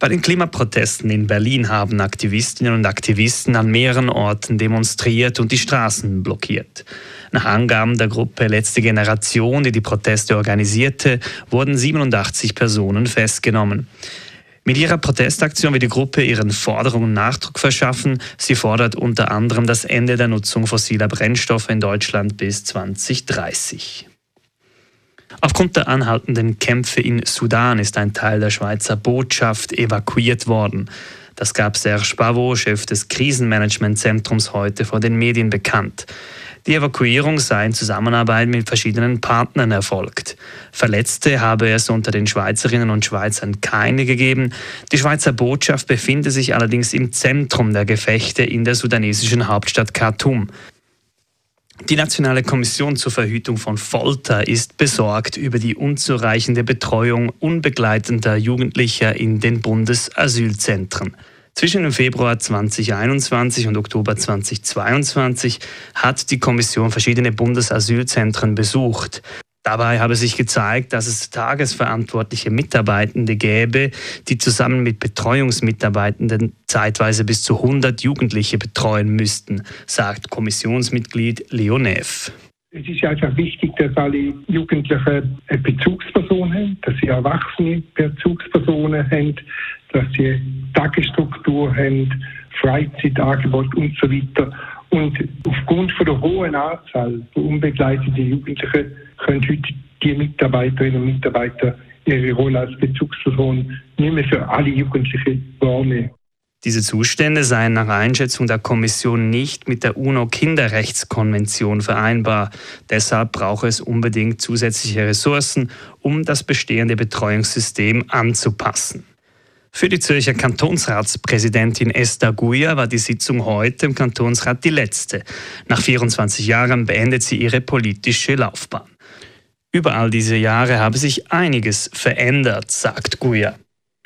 Bei den Klimaprotesten in Berlin haben Aktivistinnen und Aktivisten an mehreren Orten demonstriert und die Straßen blockiert. Nach Angaben der Gruppe Letzte Generation, die die Proteste organisierte, wurden 87 Personen festgenommen. Mit ihrer Protestaktion will die Gruppe ihren Forderungen Nachdruck verschaffen. Sie fordert unter anderem das Ende der Nutzung fossiler Brennstoffe in Deutschland bis 2030. Aufgrund der anhaltenden Kämpfe in Sudan ist ein Teil der Schweizer Botschaft evakuiert worden. Das gab Serge Pavot, Chef des Krisenmanagementzentrums, heute vor den Medien bekannt. Die Evakuierung sei in Zusammenarbeit mit verschiedenen Partnern erfolgt. Verletzte habe es unter den Schweizerinnen und Schweizern keine gegeben. Die Schweizer Botschaft befinde sich allerdings im Zentrum der Gefechte in der sudanesischen Hauptstadt Khartoum. Die Nationale Kommission zur Verhütung von Folter ist besorgt über die unzureichende Betreuung unbegleitender Jugendlicher in den Bundesasylzentren. Zwischen dem Februar 2021 und Oktober 2022 hat die Kommission verschiedene Bundesasylzentren besucht. Dabei habe sich gezeigt, dass es tagesverantwortliche Mitarbeitende gäbe, die zusammen mit Betreuungsmitarbeitenden zeitweise bis zu 100 Jugendliche betreuen müssten, sagt Kommissionsmitglied Leonev. Es ist einfach wichtig, dass alle Jugendlichen eine Bezugsperson haben, dass sie erwachsene Bezugspersonen haben, dass sie Tagesstruktur haben, Freizeitangebot und so weiter. Und aufgrund von der hohen Anzahl von unbegleiteten Jugendlichen können heute die Mitarbeiterinnen und Mitarbeiter ihre Rolle als Bezugsperson nicht mehr für alle Jugendlichen wahrnehmen. Diese Zustände seien nach Einschätzung der Kommission nicht mit der UNO-Kinderrechtskonvention vereinbar. Deshalb brauche es unbedingt zusätzliche Ressourcen, um das bestehende Betreuungssystem anzupassen. Für die Zürcher Kantonsratspräsidentin Esther Guia war die Sitzung heute im Kantonsrat die letzte. Nach 24 Jahren beendet sie ihre politische Laufbahn. Über all diese Jahre habe sich einiges verändert, sagt Guya.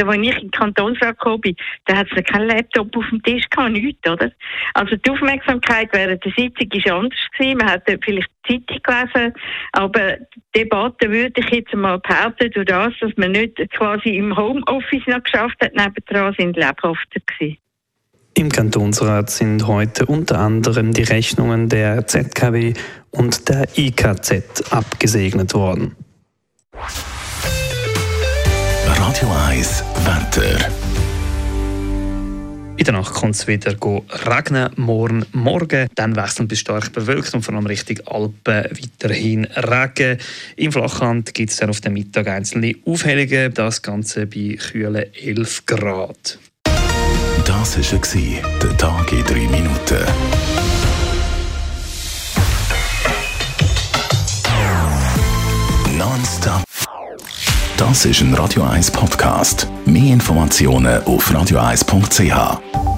Als ich in den Kantonsrat bin, da hat es keinen Laptop auf dem Tisch gehabt, nichts, oder? Also die Aufmerksamkeit während der Sitzung war anders gewesen. Man hat vielleicht die Zeitung gelesen, aber die Debatte würde ich jetzt mal behaupten, durch das, dass man nicht quasi im Homeoffice noch geschafft hat, nebendran sind lebhafter gewesen. Im Kantonsrat sind heute unter anderem die Rechnungen der ZKW und der IKZ abgesegnet worden. Radio 1 Wetter. In der Nacht kommt es wieder regnen, morgen, morgen. Dann wechseln bis stark bewölkt und vor allem Richtung Alpen weiterhin Regen. Im Flachland gibt es dann auf den Mittag einzelne Aufhellungen. Das Ganze bei kühlen 11 Grad. Das war der Tag in 3 Minuten. Nonstop. Das ist ein Radio 1 Podcast. Mehr Informationen auf radio1.ch.